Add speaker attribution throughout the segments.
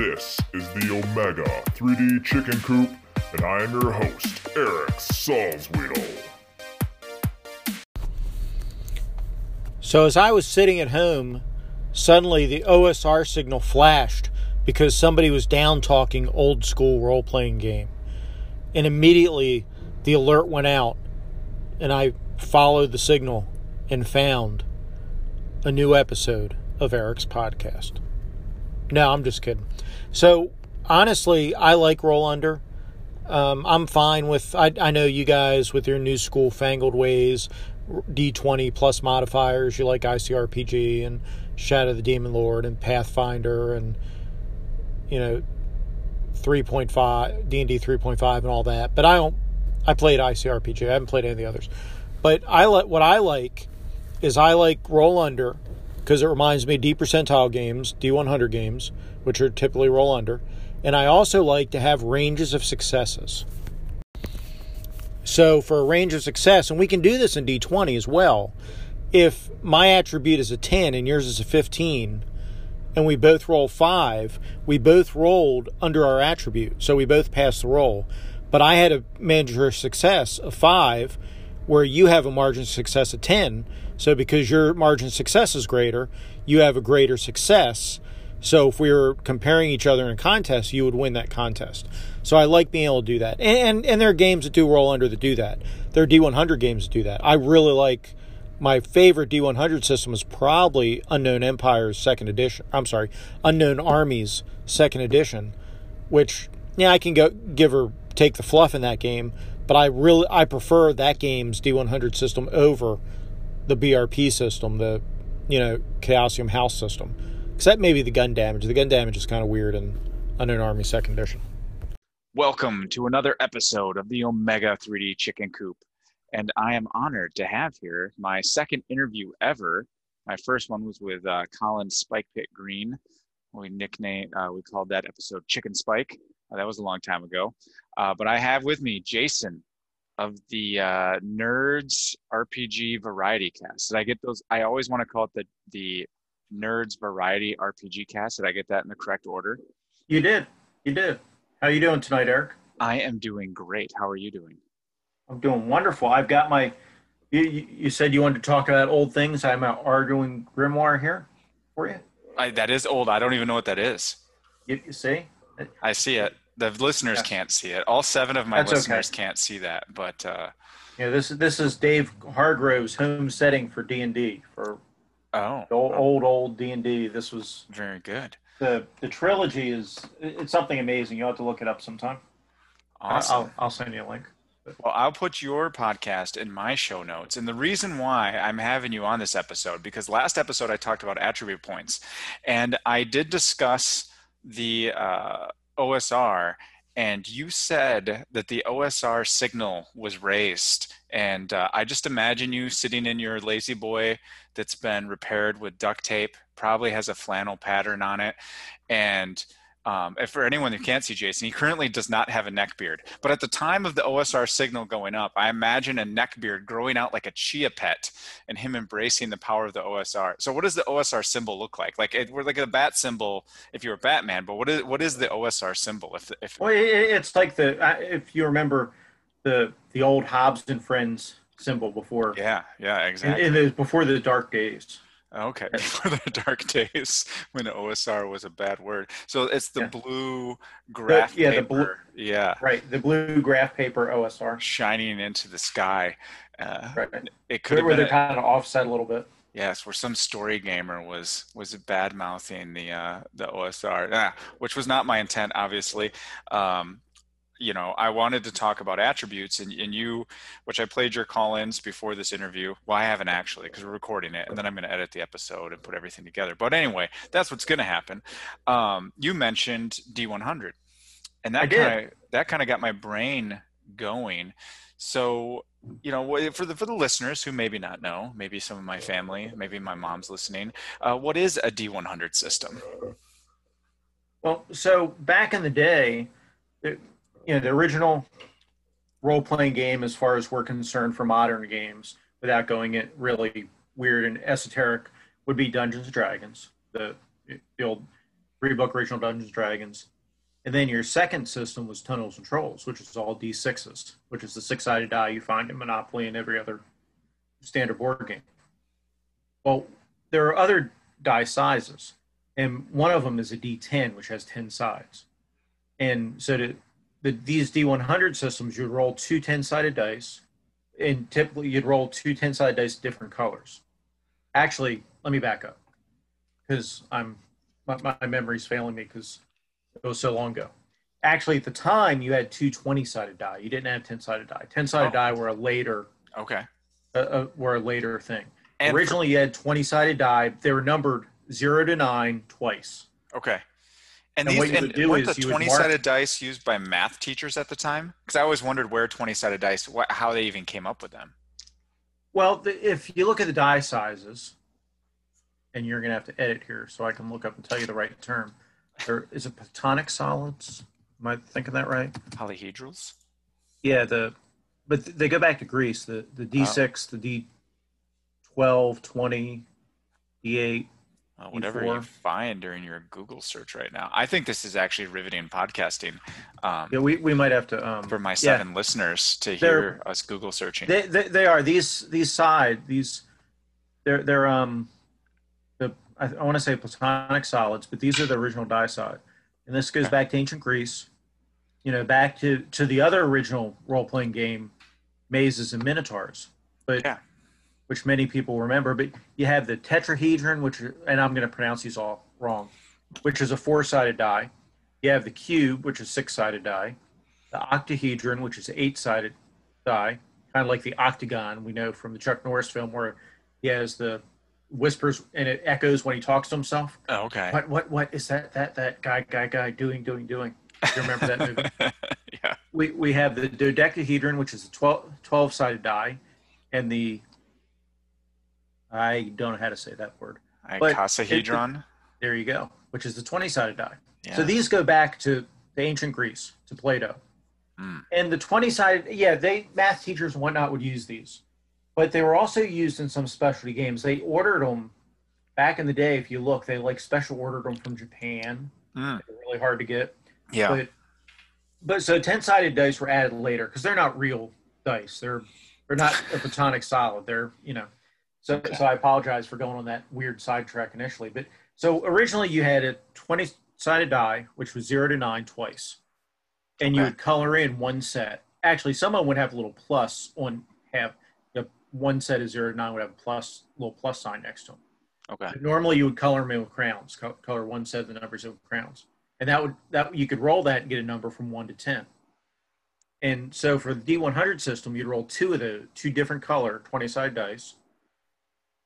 Speaker 1: This is the Omega 3D Chicken Coop, and I am your host, Eric Salzwedel.
Speaker 2: So as I was sitting at home, suddenly the OSR signal flashed because somebody was down talking old school role playing game. And immediately the alert went out, and I followed the signal and found a new episode of Eric's podcast. No, I'm just kidding. So, honestly, I like Roll Under. Um, I'm fine with, I, I know you guys with your new school fangled ways, D20 plus modifiers, you like ICRPG and Shadow of the Demon Lord and Pathfinder and, you know, 3.5, D&D 3.5 and all that. But I don't, I played ICRPG. I haven't played any of the others. But I like, what I like is I like Roll Under because it reminds me D percentile games, D100 games, which are typically roll under. And I also like to have ranges of successes. So for a range of success, and we can do this in D20 as well, if my attribute is a 10 and yours is a 15, and we both roll 5, we both rolled under our attribute. So we both passed the roll. But I had a of success of 5, where you have a margin of success of 10. So because your margin of success is greater, you have a greater success. So if we were comparing each other in a contest, you would win that contest. So I like being able to do that. And, and, and there are games that do roll under that do that. There are D100 games that do that. I really like my favorite D100 system is probably Unknown Empire's second edition. I'm sorry, Unknown Armies second edition, which yeah, I can go give or take the fluff in that game, but I really I prefer that game's D100 system over the BRP system, the you know Chaosium House system, except maybe the gun damage. The gun damage is kind of weird in Unknown Army Second Edition.
Speaker 3: Welcome to another episode of the Omega 3D Chicken Coop, and I am honored to have here my second interview ever. My first one was with uh, Colin Spike Pit Green. We nicknamed uh, we called that episode Chicken Spike. Uh, that was a long time ago. Uh, but I have with me Jason of the uh, Nerds RPG Variety Cast. Did I get those? I always want to call it the the Nerds Variety RPG Cast. Did I get that in the correct order?
Speaker 2: You did. You did. How are you doing tonight, Eric?
Speaker 3: I am doing great. How are you doing?
Speaker 2: I'm doing wonderful. I've got my. You, you said you wanted to talk about old things. I'm out Arduin Grimoire here for you.
Speaker 3: I, that is old. I don't even know what that is.
Speaker 2: You, you see?
Speaker 3: I see it. The listeners yeah. can't see it. All seven of my That's listeners okay. can't see that, but uh,
Speaker 2: yeah, this this is Dave Hargrave's home setting for D and D for
Speaker 3: oh
Speaker 2: old old, old D and D. This was
Speaker 3: very good.
Speaker 2: The the trilogy is it's something amazing. You'll have to look it up sometime.
Speaker 3: Awesome.
Speaker 2: I'll, I'll send you a link.
Speaker 3: Well, I'll put your podcast in my show notes. And the reason why I'm having you on this episode, because last episode I talked about attribute points, and I did discuss the uh, OSR, and you said that the OSR signal was raised. And uh, I just imagine you sitting in your lazy boy that's been repaired with duct tape, probably has a flannel pattern on it, and um, for anyone who can't see Jason, he currently does not have a neck beard. But at the time of the OSR signal going up, I imagine a neck beard growing out like a chia pet and him embracing the power of the OSR. So, what does the OSR symbol look like? Like it, we're like a bat symbol if you're a Batman, but what is what is the OSR symbol? If if
Speaker 2: well, it's like the uh, if you remember the the old Hobbs and Friends symbol before.
Speaker 3: Yeah, yeah, exactly.
Speaker 2: In, in before the dark days.
Speaker 3: Okay, before the dark days when OSR was a bad word. So it's the yeah. blue graph the, yeah, paper. The blue,
Speaker 2: yeah, right. The blue graph paper OSR
Speaker 3: shining into the sky. Uh,
Speaker 2: right. It could where, they're kind of offset a little bit.
Speaker 3: Yes, where some story gamer was was bad mouthing the uh, the OSR, yeah, which was not my intent, obviously. Um, you know, I wanted to talk about attributes and, and you, which I played your call ins before this interview. Well, I haven't actually because we're recording it and then I'm going to edit the episode and put everything together. But anyway, that's what's going to happen. Um, you mentioned D100 and that kind of, that kind of got my brain going. So, you know, for the, for the listeners who maybe not know, maybe some of my family, maybe my mom's listening, uh, what is a D100 system?
Speaker 2: Well, so back in the day, it, you know the original role playing game as far as we're concerned for modern games without going it really weird and esoteric would be Dungeons and Dragons, the the old three book original Dungeons and Dragons. And then your second system was Tunnels and Trolls, which is all D6s, which is the six sided die you find in Monopoly and every other standard board game. Well, there are other die sizes, and one of them is a D10, which has 10 sides. And so to, the, these D100 systems, you'd roll two 10 sided dice, and typically you'd roll two 10 sided dice different colors. Actually, let me back up because I'm my, my memory's failing me because it was so long ago. Actually, at the time, you had two 20 sided die. You didn't have 10 sided die. 10 sided
Speaker 3: Oh.
Speaker 2: die were a later
Speaker 3: Okay.
Speaker 2: uh, uh, were a later thing.
Speaker 3: And for-
Speaker 2: Originally, you had 20 sided die. They were numbered zero to nine twice.
Speaker 3: okay. And,
Speaker 2: And
Speaker 3: these
Speaker 2: what you
Speaker 3: and
Speaker 2: do
Speaker 3: the twenty sided dice used by math teachers at the time? Because I always wondered where twenty sided dice, what, how they even came up with them.
Speaker 2: Well, the, if you look at the die sizes, and you're going to have to edit here so I can look up and tell you the right term. There is it platonic solids. Am I thinking that right?
Speaker 3: Polyhedrals.
Speaker 2: Yeah, the but they go back to Greece. The the D6, the D 12, 20, D8.
Speaker 3: Uh, whatever you find during your Google search right now. I think this is actually riveting podcasting um,
Speaker 2: Yeah, we, we might have to um
Speaker 3: for my
Speaker 2: yeah,
Speaker 3: seven listeners to hear us Google searching.
Speaker 2: They, they they are these these side these they're they're um the I, I want to say platonic solids, but these are the original die side, and this goes
Speaker 3: Okay.
Speaker 2: back to ancient Greece, you know, back to to the other original role playing game, mazes and minotaurs, but
Speaker 3: Yeah.
Speaker 2: Which many people remember. But you have the tetrahedron, which and I'm going to pronounce these all wrong, which is a four sided die. You have the cube, which is six sided die. The octahedron, which is eight sided die, kind of like the octagon we know from the Chuck Norris film, where he has the whispers and it echoes when he talks to himself.
Speaker 3: oh, okay.
Speaker 2: What what what is that that that guy guy guy doing doing doing? Do you remember that movie?
Speaker 3: yeah.
Speaker 2: we we have the dodecahedron, which is a 12, 12 sided die, and the I don't know how to say that word. It-
Speaker 3: Icosahedron.
Speaker 2: There you go, which is the twenty sided die.
Speaker 3: Yeah.
Speaker 2: So these go back to the ancient Greece, to Plato.
Speaker 3: Mm.
Speaker 2: And the 20 sided, yeah, they math teachers and whatnot would use these. But they were also used in some specialty games. They ordered them back in the day, if you look, they like special ordered them from Japan.
Speaker 3: Mm.
Speaker 2: They're really hard to get.
Speaker 3: Yeah.
Speaker 2: But but so 10 sided dice were added later because they're not real dice. They're they're not a platonic solid. They're, you know. So
Speaker 3: Okay.
Speaker 2: so I apologize for going on that weird sidetrack initially. But so originally you had a 20 sided die, which was zero to nine twice. And you would color in one set. Actually, some of would have a little plus on have the one set of zero to nine would have a plus little plus sign next to them.
Speaker 3: Okay.
Speaker 2: But normally you would color them in with crowns, co- color one set of the numbers in with crowns. And that would that you could roll that and get a number from one to ten. And so for the D100 system, you'd roll two of the two different color 20 side dice.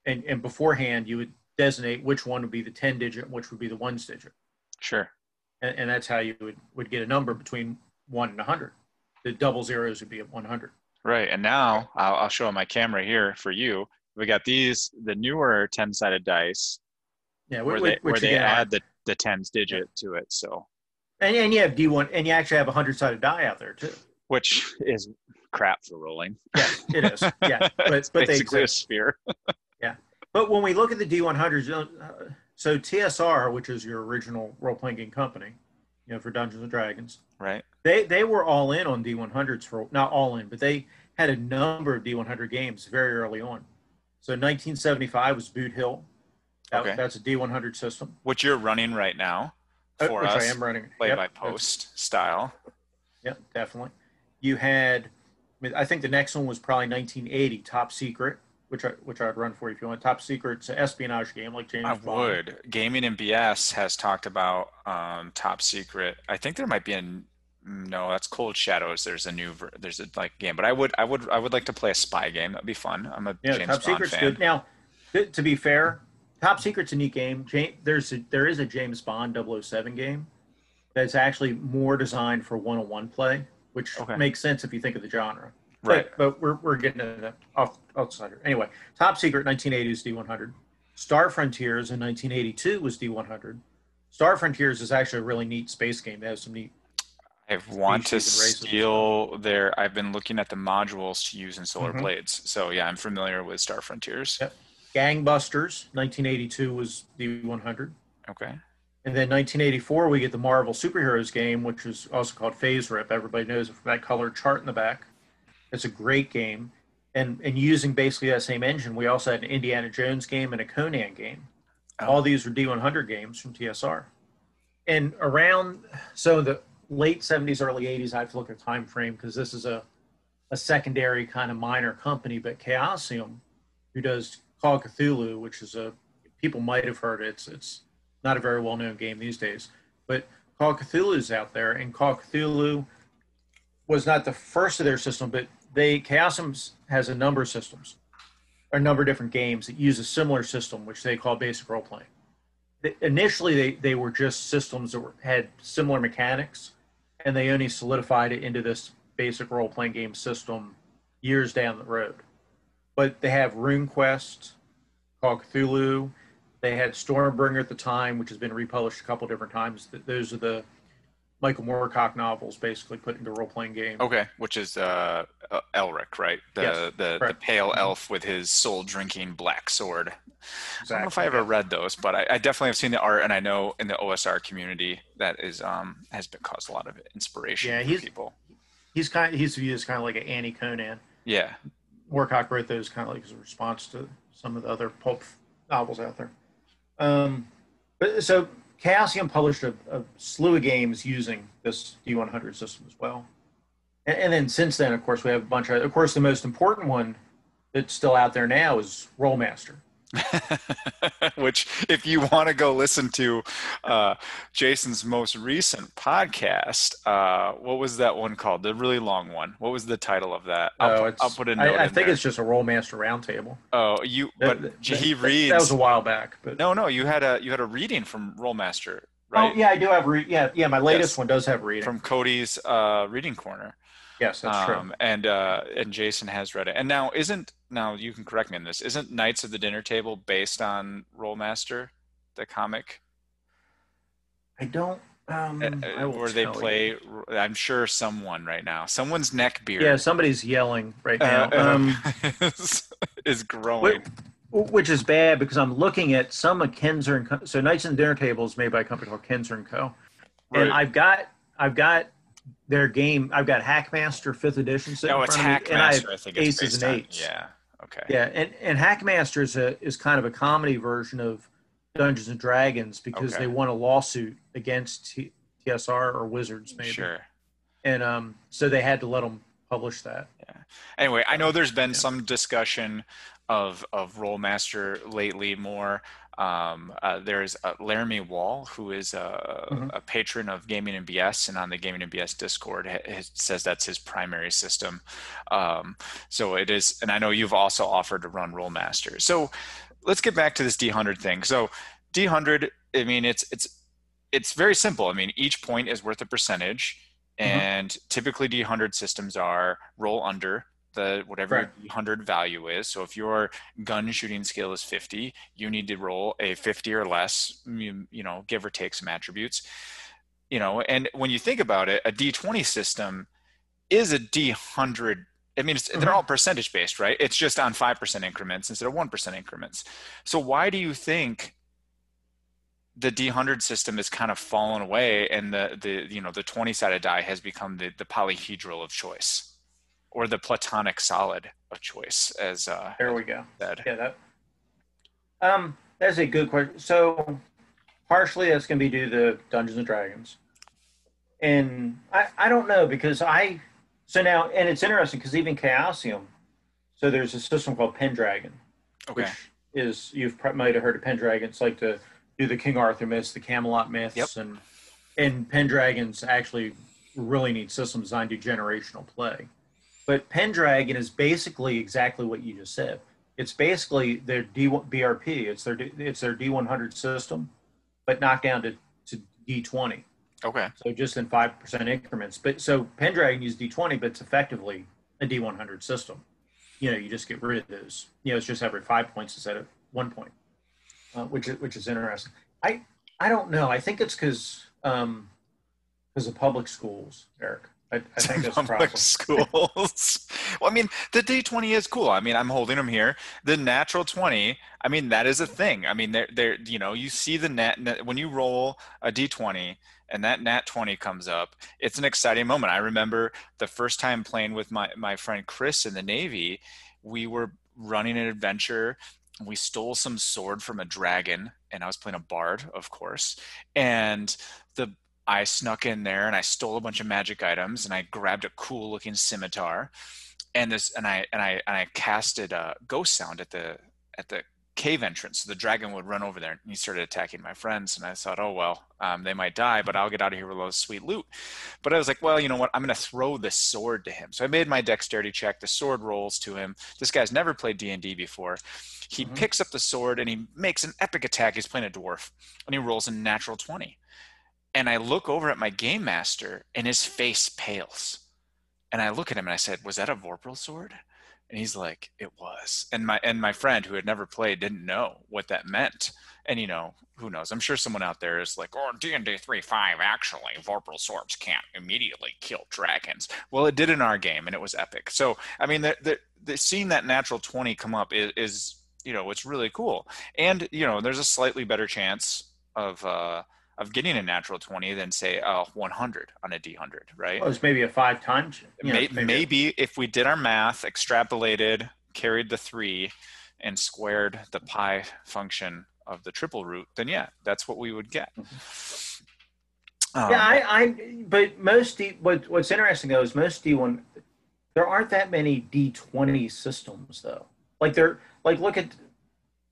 Speaker 2: And, and beforehand, you would designate which one would be the 10 digit and which would be the ones digit.
Speaker 3: Sure.
Speaker 2: And, and that's how you would, would get a number between one and 100. The double zeros would be at 100.
Speaker 3: Right. And now I'll, I'll show on my camera here for you. We got these, the newer 10 sided dice
Speaker 2: Yeah,
Speaker 3: where
Speaker 2: which,
Speaker 3: they, where they add the, the tens digit to it. So,
Speaker 2: and, and you have D1, and you actually have a 100 sided die out there too.
Speaker 3: which is crap for rolling.
Speaker 2: Yeah, it is. Yeah, but,
Speaker 3: it's
Speaker 2: but they exist.
Speaker 3: a sphere.
Speaker 2: But when we look at the D100s, uh, so TSR, which is your original role-playing game company, you know, for Dungeons and Dragons,
Speaker 3: Right.
Speaker 2: they they were all in on D100s for not all in, but they had a number of D100 games very early on. So 1975 was Boot Hill. That,
Speaker 3: Okay.
Speaker 2: That's a D100 system,
Speaker 3: Which you're running right now
Speaker 2: uh,
Speaker 3: for
Speaker 2: which
Speaker 3: us.
Speaker 2: I am running.
Speaker 3: Play
Speaker 2: Yep,
Speaker 3: by post style.
Speaker 2: Yep, definitely. You had, I think the next one was probably 1980, Top Secret, which I which I'd run for you if you want. Top Secret, espionage game like James
Speaker 3: I
Speaker 2: Bond.
Speaker 3: would. Gaming and BS has talked about um, Top Secret. I think there might be a no, that's Cold Shadows. There's a new there's a like game, but I would I would I would like to play a spy game. That'd be fun. I'm a
Speaker 2: Yeah,
Speaker 3: James
Speaker 2: Top
Speaker 3: Bond
Speaker 2: Secret's
Speaker 3: fan.
Speaker 2: good. Now, to, to be fair, Top Secret's a neat game. Ja- There's a, there is a James Bond 007 game that's actually more designed for one-on-one play, which
Speaker 3: Okay.
Speaker 2: makes sense if you think of the genre.
Speaker 3: Right.
Speaker 2: But, but we're, we're getting into that off, outside. Anyway, Top Secret 1980 is D100. Star Frontiers in 1982 was D100. Star Frontiers is actually a really neat space game. They have some neat.
Speaker 3: I want to
Speaker 2: species and races and
Speaker 3: steal their. I've been looking at the modules to use in Solar
Speaker 2: Mhm.
Speaker 3: Blades. So yeah, I'm familiar with Star Frontiers.
Speaker 2: Yep. Gangbusters 1982 was D100.
Speaker 3: Okay.
Speaker 2: And then 1984, we get the Marvel Superheroes game, which is also called FASERIP. Everybody knows it from that color chart in the back. It's a great game. And, and using basically that same engine, we also had an Indiana Jones game and a Conan game. Oh. All these were D100 games from TSR. And around, so the late 70s, early 80s, I have to look at time frame because this is a, a secondary kind of minor company, but Chaosium, who does Call Cthulhu, which is a, people might have heard it. It's, it's not a very well known game these days. But Call of Cthulhu is out there, and Call Cthulhu was not the first of their system, but they Chaosium has a number of systems, a number of different games that use a similar system, which they call basic role playing. Initially, they, they were just systems that were, had similar mechanics, and they only solidified it into this basic role playing game system years down the road. But they have RuneQuest, Call Cthulhu, they had Stormbringer at the time, which has been republished a couple different times. Those are the Michael Moorcock novels, basically put into role playing game.
Speaker 3: Okay, which is uh, uh, Elric, right? The yes, the, the pale elf with his soul drinking black sword. Exactly. I don't know if I ever read those, but I, I, definitely have seen the art, and I know in the OSR community that is um has been caused a lot of inspiration. Yeah,
Speaker 2: he's
Speaker 3: people.
Speaker 2: He's kind. Of, he's viewed as kind of like an anti Conan.
Speaker 3: Yeah.
Speaker 2: Moorcock wrote those kind of like as a response to some of the other pulp novels out there. Um, but so Chaosium published a, a, slew of games using this D100 system as well. And, and, then since then, of course, we have a bunch of, of course, the most important one that's still out there now is Rolemaster.
Speaker 3: Which, if you want to go listen to uh, Jason's most recent podcast, uh, what was that one called? The really long one. What was the title of that?
Speaker 2: I'll, oh, I'll put a note. I, I think there. it's just a Rolemaster Roundtable.
Speaker 3: Oh, you. But that, he reads.
Speaker 2: That was a while back. But
Speaker 3: no, no, you had a you had a reading from Rolemaster.
Speaker 2: Oh, right? Oh yeah, I do have re- yeah yeah. My latest yes. one does have reading
Speaker 3: from Cody's uh, reading corner.
Speaker 2: Yes, that's um,
Speaker 3: true. And uh, and Jason has read it. And now isn't now you can correct me on this. Isn't Knights of the Dinner Table based on Rolemaster, the comic?
Speaker 2: I don't. Um, uh,
Speaker 3: where they play, you. I'm sure someone right now, someone's neck beard.
Speaker 2: Yeah, somebody's yelling right now. Uh, um,
Speaker 3: is, is growing.
Speaker 2: Which, which is bad because I'm looking at some of Kenzer and Co. So Knights and Dinner Table is made by a company called Kenzer and Co. Right. And I've got I've got their game. I've got Hackmaster Fifth Edition.
Speaker 3: No, it's Hackmaster. I, I think it's Aces and Eights. Yeah. Okay.
Speaker 2: Yeah, and and Hackmaster is a is kind of a comedy version of Dungeons and Dragons because okay. they won a lawsuit against T- TSR or Wizards maybe.
Speaker 3: Sure.
Speaker 2: And um, so they had to let them publish that.
Speaker 3: Yeah. Anyway, I know there's been yeah. some discussion of of Rolemaster lately more um, uh, there's uh, Laramie Wall, who is a, mm-hmm. a, patron of Gaming and BS, and on the Gaming and BS Discord, it says that's his primary system. Um, so it is, and I know you've also offered to run Rolemaster. So let's get back to this D100 thing. So D100, I mean, it's it's it's very simple. I mean, each point is worth a percentage, mm-hmm. and typically D100 systems are roll under the whatever right. 100 value is. So if your gun shooting skill is 50, you need to roll a 50 or less, you, you know, give or take some attributes. You know, and when you think about it, a D20 system is a D100 I mean, mm-hmm. they're all percentage based, right? It's just on 5% increments instead of 1% increments. So why do you think the D100 system has kind of fallen away and the, the you know, the 20 sided die has become the, the polyhedral of choice? Or the platonic solid of choice as uh
Speaker 2: there we go
Speaker 3: said.
Speaker 2: yeah that um that's a good question so partially that's going to be due to dungeons and dragons and i i don't know because i so now and it's interesting because even chaosium so there's a system called pendragon
Speaker 3: okay.
Speaker 2: which is you've probably heard of pendragon it's like to do the king arthur myths the camelot myths
Speaker 3: yep.
Speaker 2: and and pendragons actually really need systems designed to generational play but Pendragon is basically exactly what you just said. It's basically their D BRP. It's their it's their D100 system, but knocked down to, to D20.
Speaker 3: Okay.
Speaker 2: So just in five percent increments. But so Pendragon uses D20, but it's effectively a D100 system. You know, you just get rid of those. You know, it's just every five points instead of one point, uh, which is which is interesting. I I don't know. I think it's because um, because of public schools, Eric. I, I think that's
Speaker 3: public schools. well, I mean, the D20 is cool. I mean, I'm holding them here. The natural 20, I mean, that is a thing. I mean, they're, they're you know, you see the net, when you roll a D20 and that nat 20 comes up, it's an exciting moment. I remember the first time playing with my, my friend Chris in the Navy, we were running an adventure and we stole some sword from a dragon and i was playing a bard of course and the I snuck in there and I stole a bunch of magic items and I grabbed a cool looking scimitar and this and I and I and I casted a ghost sound at the at the cave entrance. So the dragon would run over there and he started attacking my friends and I thought oh well um, they might die but I'll get out of here with all this sweet loot. But I was like well you know what? I'm gonna throw this sword to him. So I made my dexterity check. The sword rolls to him. This guy's never played D&D before. He mm-hmm. picks up the sword and he makes an epic attack. He's playing a dwarf and he rolls a natural 20 and I look over at my game master and his face pales. And I look at him and I said, Was that a Vorpal sword? And he's like, It was. And my and my friend who had never played didn't know what that meant. And you know, who knows? I'm sure someone out there is like, oh, D&D 3.5, actually, Vorpal swords can't immediately kill dragons. Well, it did in our game, and it was epic. So, I mean, the, the, the seeing that natural 20 come up is, is, you know, it's really cool. And, you know, there's a slightly better chance of, uh, of getting a natural 20 than say a 100 on a d100 right?
Speaker 2: Well, it's maybe a five times
Speaker 3: maybe, maybe if we did our math extrapolated carried the three and squared the pi function of the triple root then yeah that's what we would get.
Speaker 2: Mm-hmm. um, yeah I, I but most d what, what's interesting though is most d1 there aren't that many d20 systems though. Like they're like look at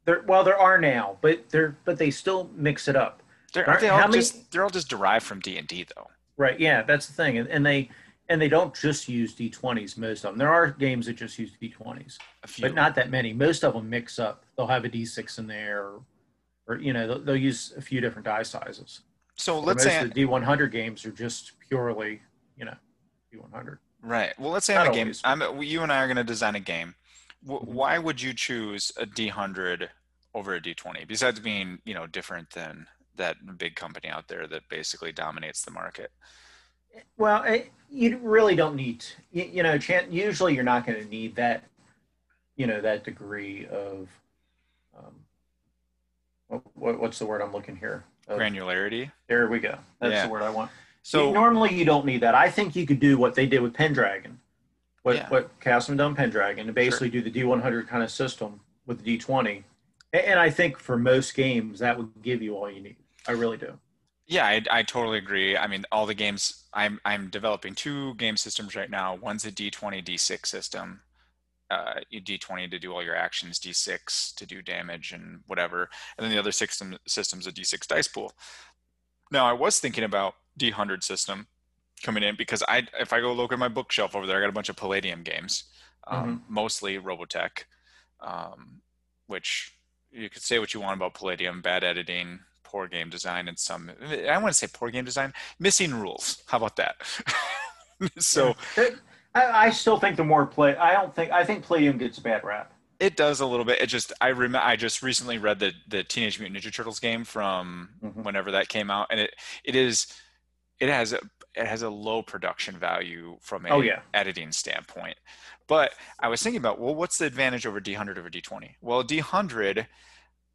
Speaker 2: there well there are now but they're but they still mix it up
Speaker 3: they're, aren't they all many, just they're all just derived from D and D though.
Speaker 2: Right. Yeah, that's the thing, and, and they and they don't just use D20s. Most of them. There are games that just use D20s, but not that many. Most of them mix up. They'll have a D6 in there, or, or you know, they'll, they'll, use a few different die sizes.
Speaker 3: So let's
Speaker 2: most
Speaker 3: say
Speaker 2: of the D100 games are just purely, you know, D100.
Speaker 3: Right. Well, let's say I'm a game. I'm, you and I are going to design a game. W- mm-hmm. Why would you choose a D100 over a D20? Besides being, you know, different than that big company out there that basically dominates the market?
Speaker 2: Well, it, you really don't need, you, you know, usually you're not going to need that, you know, that degree of, um, what, what's the word I'm looking here?
Speaker 3: Of, Granularity.
Speaker 2: There we go. That's yeah. the word I want. So you, normally you don't need that. I think you could do what they did with Pendragon, what yeah. what Castleman done Pendragon, to basically sure. do the D100 kind of system with the D20. And I think for most games that would give you all you need. I really do.
Speaker 3: Yeah, I, I totally agree. I mean, all the games I'm I'm developing two game systems right now. One's a D20 D6 system. Uh, D20 to do all your actions, D6 to do damage and whatever, and then the other system system's a D6 dice pool. Now, I was thinking about D100 system coming in because I if I go look at my bookshelf over there, I got a bunch of Palladium games, um, mm-hmm. mostly Robotech, um, which you could say what you want about Palladium, bad editing, poor game design and some I want to say poor game design, missing rules. How about that? so
Speaker 2: I, I, still think the more play I don't think I think Palladium gets a bad rap.
Speaker 3: It does a little bit. It just I rem- I just recently read the the Teenage Mutant Ninja Turtles game from mm-hmm. whenever that came out, and it it is it has a it has a low production value from a
Speaker 2: oh, yeah.
Speaker 3: editing standpoint. But I was thinking about well, what's the advantage over D100 over D20? Well, D100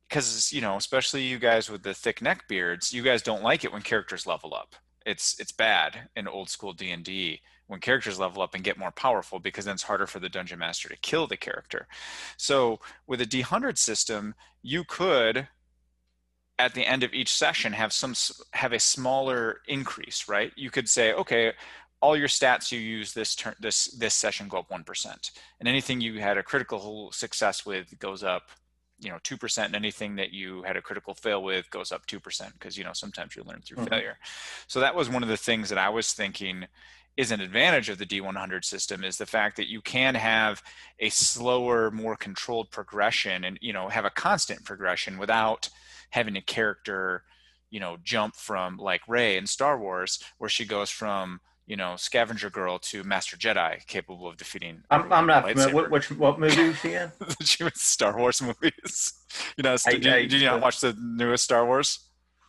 Speaker 3: because you know especially you guys with the thick neck beards you guys don't like it when characters level up. It's it's bad in old school d&d when characters level up and get more powerful because then it's harder for the dungeon master to kill the character. So with a d100 system you could at the end of each session have some have a smaller increase right? You could say okay all your stats you use this turn this this session go up 1% and anything you had a critical success with goes up you know 2% and anything that you had a critical fail with goes up 2% because you know sometimes you learn through mm-hmm. failure so that was one of the things that i was thinking is an advantage of the d100 system is the fact that you can have a slower more controlled progression and you know have a constant progression without having a character you know jump from like rey in star wars where she goes from you know, scavenger girl to master Jedi capable of defeating.
Speaker 2: I'm, I'm not familiar. What, which what movie was she in?
Speaker 3: she was Star Wars movies. You know, I, did, I, you, did you not watch the newest Star Wars?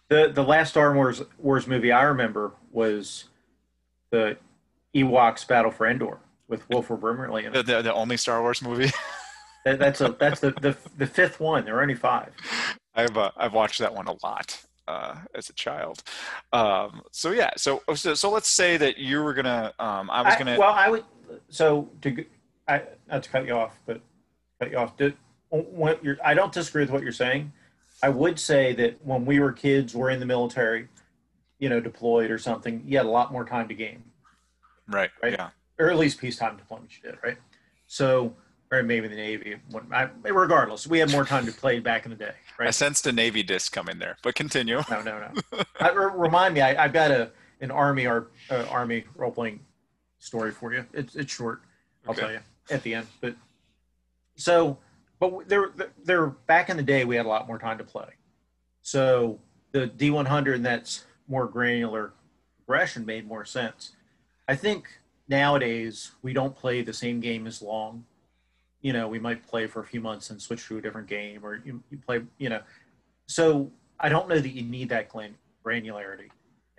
Speaker 2: The the last Star Wars Wars movie I remember was the Ewoks Battle for Endor with Wilford Brimley. In
Speaker 3: The,
Speaker 2: it.
Speaker 3: the, the only Star Wars movie.
Speaker 2: That- That's a that's the, the the fifth one. There are only five.
Speaker 3: I've uh, I've watched that one a lot uh, as a child. Um, so yeah, so, so so let's say that you were gonna. Um, I was
Speaker 2: I-
Speaker 3: gonna.
Speaker 2: well, I would. So to, I not to cut you off, but cut you off. To, what you're, I don't disagree with what you're saying. I would say that when we were kids, we're in the military, you know, deployed or something. You had a lot more time to game,
Speaker 3: right.
Speaker 2: right.
Speaker 3: Yeah.
Speaker 2: or at least peacetime deployments you did, right? So, or maybe the Navy. I, regardless, we had more time to play back in the day, Right?
Speaker 3: I sensed a Navy disc coming there, but continue.
Speaker 2: No, no, no. I, remind me, I, I've got a an army or uh, army role playing story for you. It's it's short. I'll
Speaker 3: Okay.
Speaker 2: tell you at the end. But so, but there, there, back in the day, we had a lot more time to play. So the D100 and that's more granular progression made more sense. I think nowadays we don't play the same game as long. You know, we might play for a few months and switch to a different game, or you, you play, you know. So I don't know that you need that granularity,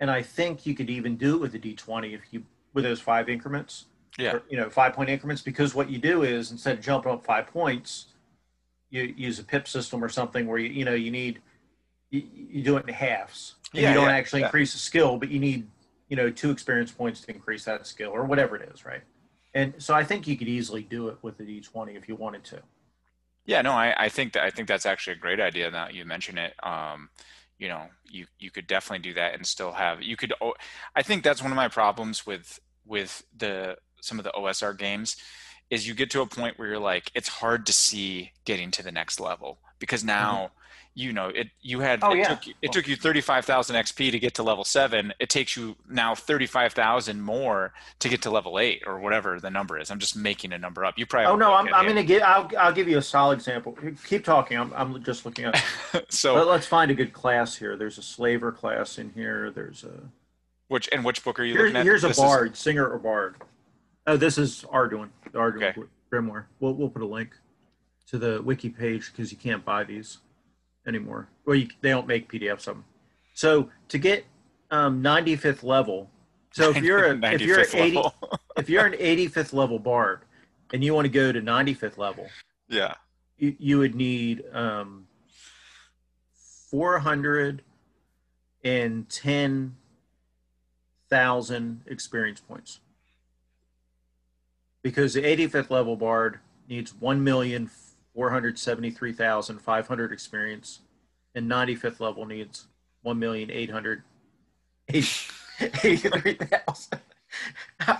Speaker 2: and I think you could even do it with the D20 if you with those five increments
Speaker 3: Yeah.
Speaker 2: or, you know, five point increments because what you do is instead of jumping up five points, you use a PIP system or something where you you know you need you, you do it in halves. And
Speaker 3: Yeah,
Speaker 2: you don't
Speaker 3: yeah,
Speaker 2: actually
Speaker 3: yeah.
Speaker 2: increase the skill, but you need you know two experience points to increase that skill or whatever it is, right? And so I think you could easily do it with the D20 if you wanted to.
Speaker 3: Yeah, no, I, I think that I think that's actually a great idea now that you mention it. Um, you know, you you could definitely do that and still have you could. I think that's one of my problems with with the some of the OSR games is you get to a point where you're like it's hard to see getting to the next level because now you know it you had.
Speaker 2: Oh,
Speaker 3: it
Speaker 2: yeah.
Speaker 3: took you- it took you 35,000 XP to get to level 7 it takes you now 35,000 more to get to level 8 or whatever the number is I'm just making a number up you probably
Speaker 2: Oh no, I'm, I'm going to give I'll, I'll give you a solid example. Keep talking. I'm, I'm just looking up.
Speaker 3: so
Speaker 2: But let's find a good class here. There's a slaver class in here. There's a
Speaker 3: Which and which book are you
Speaker 2: Here's,
Speaker 3: looking at?
Speaker 2: here's a
Speaker 3: This is-
Speaker 2: bard, singer or bard. Oh, this is Arduin, Arduin
Speaker 3: Okay.
Speaker 2: Grimoire. We'll, we'll put a link to the wiki page because you can't buy these anymore. Well, you, they don't make PDFs of them. So to get um, 95th level, so if you're a, if you're
Speaker 3: 95th
Speaker 2: 80, if you're an 85th level bard and you want to go to 95th level,
Speaker 3: yeah.
Speaker 2: you, you would need um, 410,000 experience points. Because the 85th level bard needs 1,473,500 experience, and 95th level needs 1,883,000.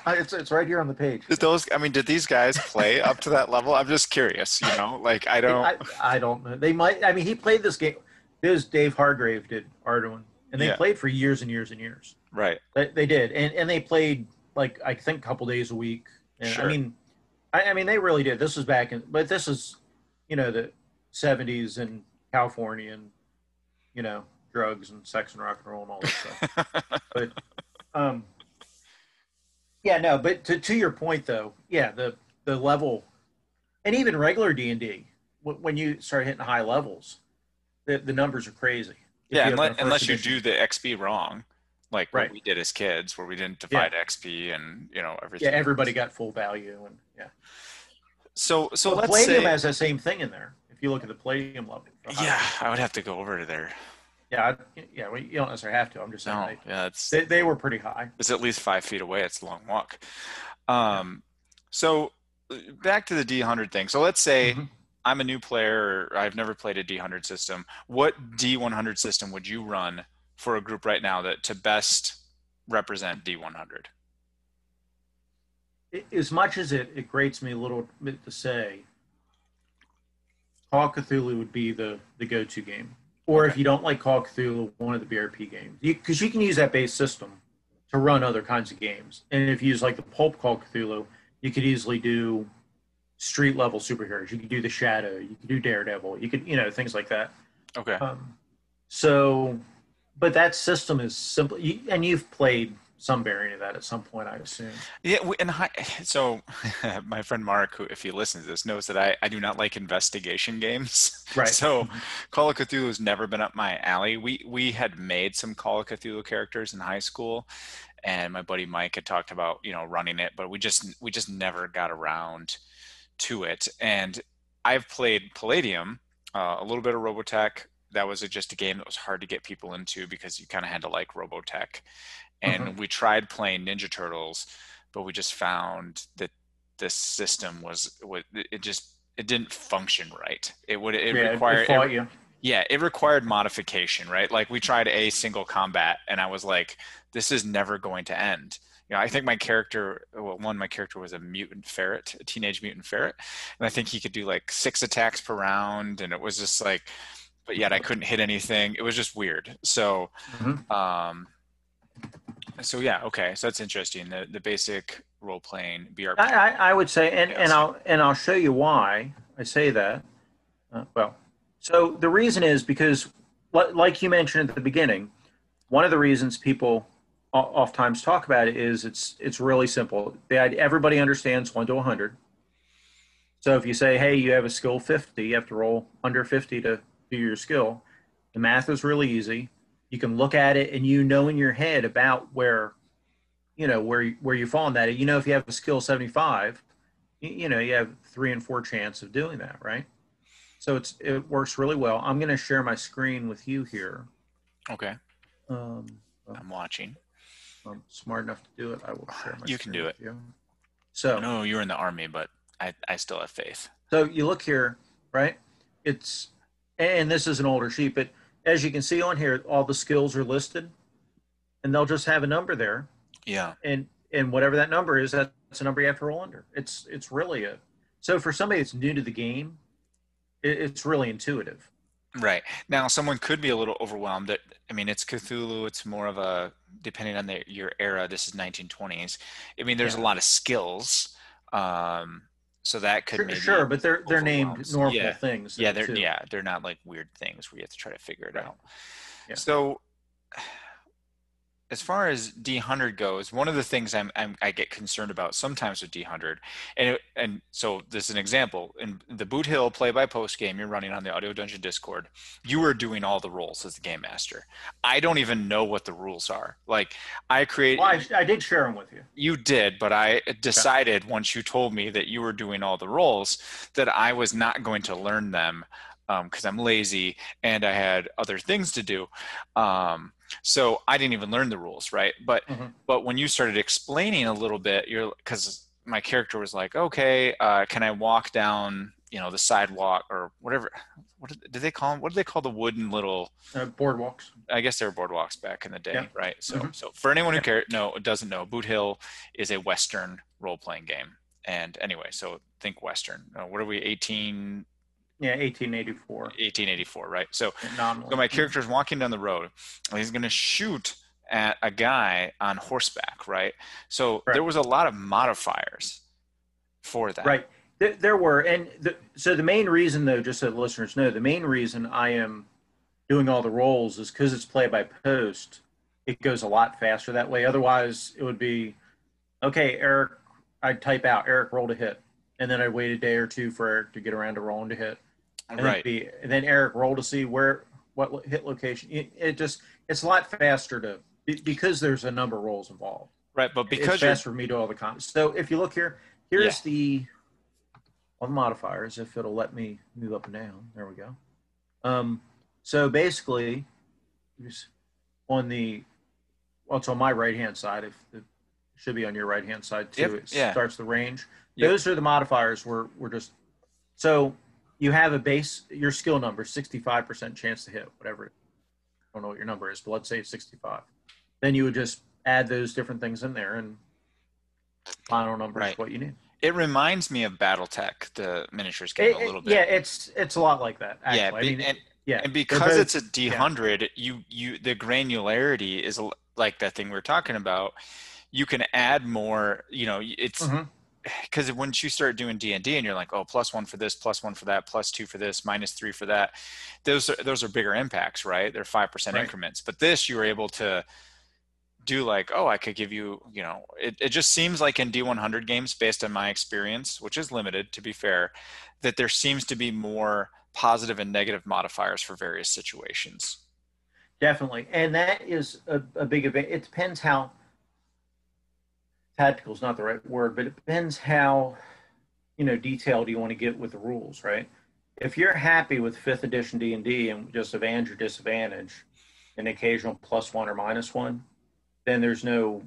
Speaker 2: it's, it's right here on the page.
Speaker 3: Did those I mean did these guys play up to that level? I'm just curious, you know? Like I don't
Speaker 2: I, I don't know. They might. I mean, he played this game. This Dave Hargrave did Arduin, and they
Speaker 3: Yeah.
Speaker 2: played for years and years and years.
Speaker 3: right.
Speaker 2: They, they did, and and they played like I think a couple days a week. And
Speaker 3: Sure.
Speaker 2: I mean, I, I mean they really did. This was back in, but this is, you know, the '70s in California, and you know, drugs and sex and rock and roll and all that stuff. but um yeah no but to, to your point though yeah the the level and even regular d&d when you start hitting high levels the, the numbers are crazy If
Speaker 3: yeah,
Speaker 2: you
Speaker 3: unless, unless you do the XP wrong, like
Speaker 2: Right.
Speaker 3: what we did as kids, where we didn't divide XP and you know everything.
Speaker 2: yeah everybody got full value and yeah
Speaker 3: So so
Speaker 2: so
Speaker 3: let's
Speaker 2: palladium
Speaker 3: say
Speaker 2: has the same thing in there if you look at the palladium level
Speaker 3: yeah, I would have to go over to there.
Speaker 2: yeah I, yeah well, you don't necessarily have to i'm just saying
Speaker 3: No,
Speaker 2: they,
Speaker 3: yeah, it's
Speaker 2: they, they were pretty high
Speaker 3: it's at least five feet away. It's a long walk. Um, so back to the D100 thing. So let's say
Speaker 2: Mhm.
Speaker 3: I'm a new player. I've never played a D100 system. What D100 system would you run for a group right now that to best represent D100?
Speaker 2: As much as it, it grates me a little bit to say, Call of Cthulhu would be the, the go to game. Or if you don't like Call of Cthulhu, one of the BRP games. Because you, can use that base system to run other kinds of games. And if you use like the Pulp Call of Cthulhu, you could easily do street level superheroes. You could do the Shadow. You could do Daredevil. You could, you know, things like that.
Speaker 3: Okay.
Speaker 2: Um, so, but that system is simple, you, and you've played some variant of that at some point, I assume.
Speaker 3: Yeah, and so my friend Mark, who if he listens to this, knows that I, I do not like investigation games.
Speaker 2: Right.
Speaker 3: So Call of Cthulhu has never been up my alley. We we had made some Call of Cthulhu characters in high school, and my buddy Mike had talked about you know running it, but we just we just never got around to it. And I've played Palladium, uh, a little bit of Robotech. That was a, just a game that was hard to get people into because you kind of had to like Robotech and mm-hmm. we tried playing Ninja Turtles, but we just found that this system was it just it didn't function right. It would it yeah, required
Speaker 2: it, it,
Speaker 3: yeah, it required modification, right? Like we tried a single combat, and I was like, this is never going to end. You know, I think my character, well, one, my character was a mutant ferret, a teenage mutant ferret, and I think he could do like six attacks per round, and it was just like, but yet I couldn't hit anything. It was just weird. So, mm-hmm. um, so yeah, okay, so that's interesting. The the basic role playing BRP.
Speaker 2: I, I, would say, and, and I'll and I'll show you why I say that. Uh, well, so the reason is because, like you mentioned at the beginning, one of the reasons people oftentimes talk about it is it's it's really simple. They, everybody understands one to one hundred. So if you say, hey, you have a skill fifty, you have to roll under fifty to do your skill. The math is really easy. You can look at it and you know in your head about where you know where where you fall in that. You know if you have a skill 75 you, you know you have three and four chance of doing that right? So it's it works really well. I'm going to share my screen with you here.
Speaker 3: Okay. Um, i'm watching.
Speaker 2: I'm smart enough to do it. I will share my
Speaker 3: you can do it.
Speaker 2: you. so
Speaker 3: No, you're in the army but i i still have faith.
Speaker 2: So you look here right? It's and this is an older sheet but as you can see on here, all the skills are listed, and they'll just have a number there.
Speaker 3: Yeah.
Speaker 2: And and whatever that number is, that's a number you have to roll under. It's it's really a so for somebody that's new to the game, it, it's really intuitive.
Speaker 3: Right now, someone could be a little overwhelmed. That I mean, it's Cthulhu. It's more of a depending on the, your era. This is 1920s. I mean, there's yeah. a lot of skills. Um, so that could
Speaker 2: sure,
Speaker 3: maybe
Speaker 2: sure but they're they're named normal
Speaker 3: yeah.
Speaker 2: things
Speaker 3: yeah they're too. yeah they're not like weird things where you have to try to figure it
Speaker 2: right.
Speaker 3: out
Speaker 2: yeah.
Speaker 3: so as far as D100 goes, one of the things I'm, I'm, i get concerned about sometimes with D100, and it, and so this is an example in the Boot Hill play by post game you're running on the Audio Dungeon Discord. You are doing all the roles as the game master. I don't even know what the rules are. Like I create.
Speaker 2: Well, I, I did share them with you.
Speaker 3: You did, but I decided okay. once you told me that you were doing all the roles that I was not going to learn them because um, I'm lazy and I had other things to do. Um, so I didn't even learn the rules, right? But mm-hmm. but when you started explaining a little bit, you're because my character was like, okay, uh, can I walk down, you know, the sidewalk or whatever? What did they call them? What do they call the wooden little
Speaker 2: uh, boardwalks?
Speaker 3: I guess they were boardwalks back in the day,
Speaker 2: yeah.
Speaker 3: right? So mm-hmm. so for anyone who care, no, doesn't know, Boot Hill is a Western role playing game. And anyway, so think Western. Uh, what are we? 18
Speaker 2: yeah, 1884.
Speaker 3: 1884, right? So, so my character is walking down the road. and he's going to shoot at a guy on horseback, right? So there was a lot of modifiers for that.
Speaker 2: Right. There, there were, and the, so the main reason, though, just so the listeners know, the main reason I am doing all the rolls is because it's play by post. It goes a lot faster that way. Otherwise, it would be, okay, Eric. I'd type out Eric rolled a hit, and then I'd wait a day or two for Eric to get around to rolling to hit and
Speaker 3: right.
Speaker 2: Be, and then Eric roll to see where what hit location. It, it, just it's a lot faster to because there's a number of rolls involved.
Speaker 3: Right, but because
Speaker 2: it's fast for me to all the comments. So if you look here, here's yeah. the on the modifiers. If it'll let me move up and down, there we go. Um, so basically, on the well, it's on my right hand side. If it should be on your right hand side too.
Speaker 3: Yep.
Speaker 2: It
Speaker 3: yeah.
Speaker 2: starts the range.
Speaker 3: Yep.
Speaker 2: Those are the modifiers. We're we're just so you have a base your skill number 65% chance to hit whatever i don't know what your number is but let's say it's 65 then you would just add those different things in there and final number right. is what you need
Speaker 3: it reminds me of battletech the miniatures game
Speaker 2: it,
Speaker 3: a little bit
Speaker 2: yeah it's it's a lot like that actually.
Speaker 3: yeah
Speaker 2: I mean,
Speaker 3: and,
Speaker 2: yeah
Speaker 3: and because both, it's a d100 yeah. you you the granularity is like that thing we are talking about you can add more you know it's mm-hmm because once you start doing D and D and you're like, oh, plus one for this, plus one for that, plus two for this, minus three for that, those are those are bigger impacts, right? They're five percent
Speaker 2: right.
Speaker 3: increments. But this, you were able to do like, oh, I could give you, you know, it, it just seems like in D100 games, based on my experience, which is limited to be fair, that there seems to be more positive and negative modifiers for various situations.
Speaker 2: Definitely. And that is a, a big event. It depends how tactical is not the right word, but it depends how, you know, detailed you want to get with the rules, right? If you're happy with fifth edition D and D and just advantage or disadvantage, an occasional plus one or minus one, then there's no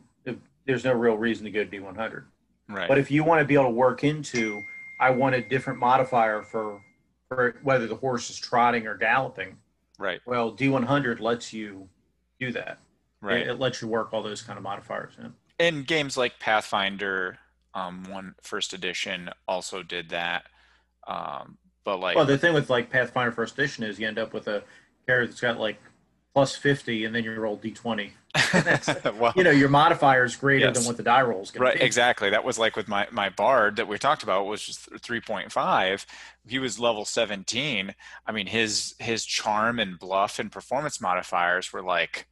Speaker 2: there's no real reason to go to D100.
Speaker 3: Right.
Speaker 2: But if you want to be able to work into, I want a different modifier for for whether the horse is trotting or galloping.
Speaker 3: Right.
Speaker 2: Well, D100 lets you do that.
Speaker 3: Right.
Speaker 2: It, it lets you work all those kind of modifiers in.
Speaker 3: And games like Pathfinder, um, one first edition also did that. Um, but like,
Speaker 2: Well, the thing with like Pathfinder First Edition is you end up with a character that's got like plus 50 and then you roll D20.
Speaker 3: well,
Speaker 2: You know, your modifier is greater
Speaker 3: Yes.
Speaker 2: than what the die roll is going
Speaker 3: right
Speaker 2: to be.
Speaker 3: exactly that was like with my my bard that we talked about was just 3.5 he was level 17 i mean his his charm and bluff and performance modifiers were like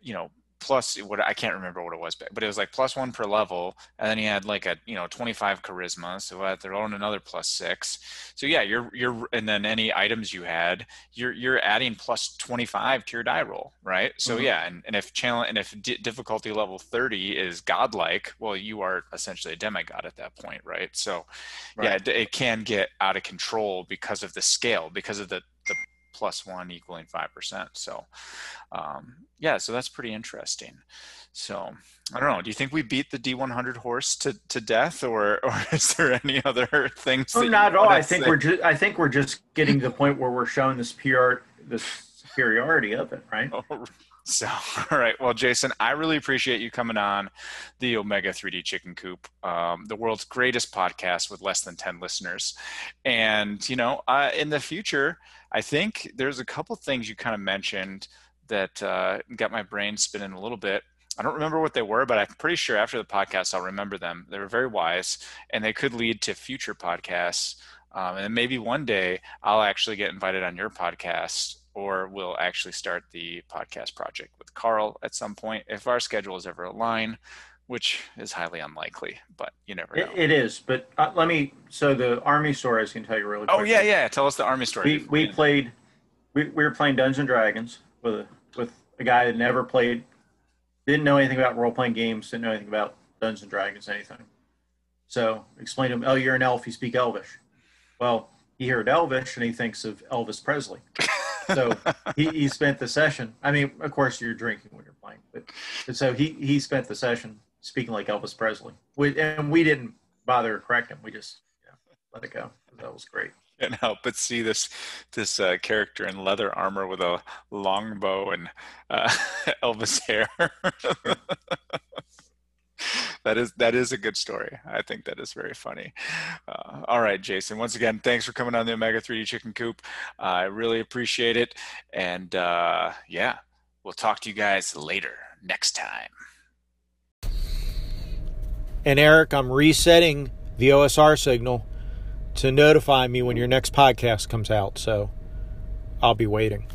Speaker 3: you know plus what i can't remember what it was but but it was like plus one per level and then he had like a you know 25 charisma so I had to roll another plus six. So yeah you're you're and then any items you had you're you're adding plus 25 to your die roll right? So
Speaker 2: Mhm.
Speaker 3: yeah and, and if channel and if di- difficulty level 30 is godlike well you are essentially a demigod at that point right? So yeah it, it can get out of control because of the scale because of the the plus one equaling five percent so um yeah so that's pretty interesting so i don't know do you think we beat the d100 horse to to death or or is there any other things
Speaker 2: Oh, not at all. I think
Speaker 3: say?
Speaker 2: we're just I think we're just getting to the point where we're showing this PR the superiority of it, right?
Speaker 3: Oh, So, all right. Well, Jason, I really appreciate you coming on the Omega 3D Chicken Coop, um, the world's greatest podcast with less than 10 listeners. And, you know, uh, in the future, I think there's a couple things you kind of mentioned that uh, got my brain spinning a little bit. I don't remember what they were, but I'm pretty sure after the podcast, I'll remember them. They were very wise and they could lead to future podcasts. Um, and maybe one day I'll actually get invited on your podcast or we'll actually start the podcast project with Carl at some point if our schedules ever align, which is highly unlikely, but you never know.
Speaker 2: It, it is, but uh, let me. So the army story, I can tell you really.
Speaker 3: oh, yeah, yeah. Tell us the army story.
Speaker 2: We we played. We, we were playing Dungeons and Dragons with a with a guy that never played, didn't know anything about role playing games, didn't know anything about Dungeons and Dragons, anything. So explained to him, "Oh, you're an elf. You speak Elvish." Well, he heard Elvish and he thinks of Elvis Presley. So he, he spent the session. I mean, of course, you're drinking when you're playing, but so he he spent the session speaking like Elvis Presley. We, and we didn't bother to correct him. We just you know, let it go. That was great.
Speaker 3: can't help but see this this uh, character in leather armor with a long bow and uh, Elvis hair. that is that is a good story. I think that is very funny. Uh, all right, Jason. Once again, thanks for coming on the Omega 3D Chicken Coop. Uh, I really appreciate it, and uh, yeah, we'll talk to you guys later next time.
Speaker 4: And Eric, I'm resetting the OSR signal to notify me when your next podcast comes out. So I'll be waiting.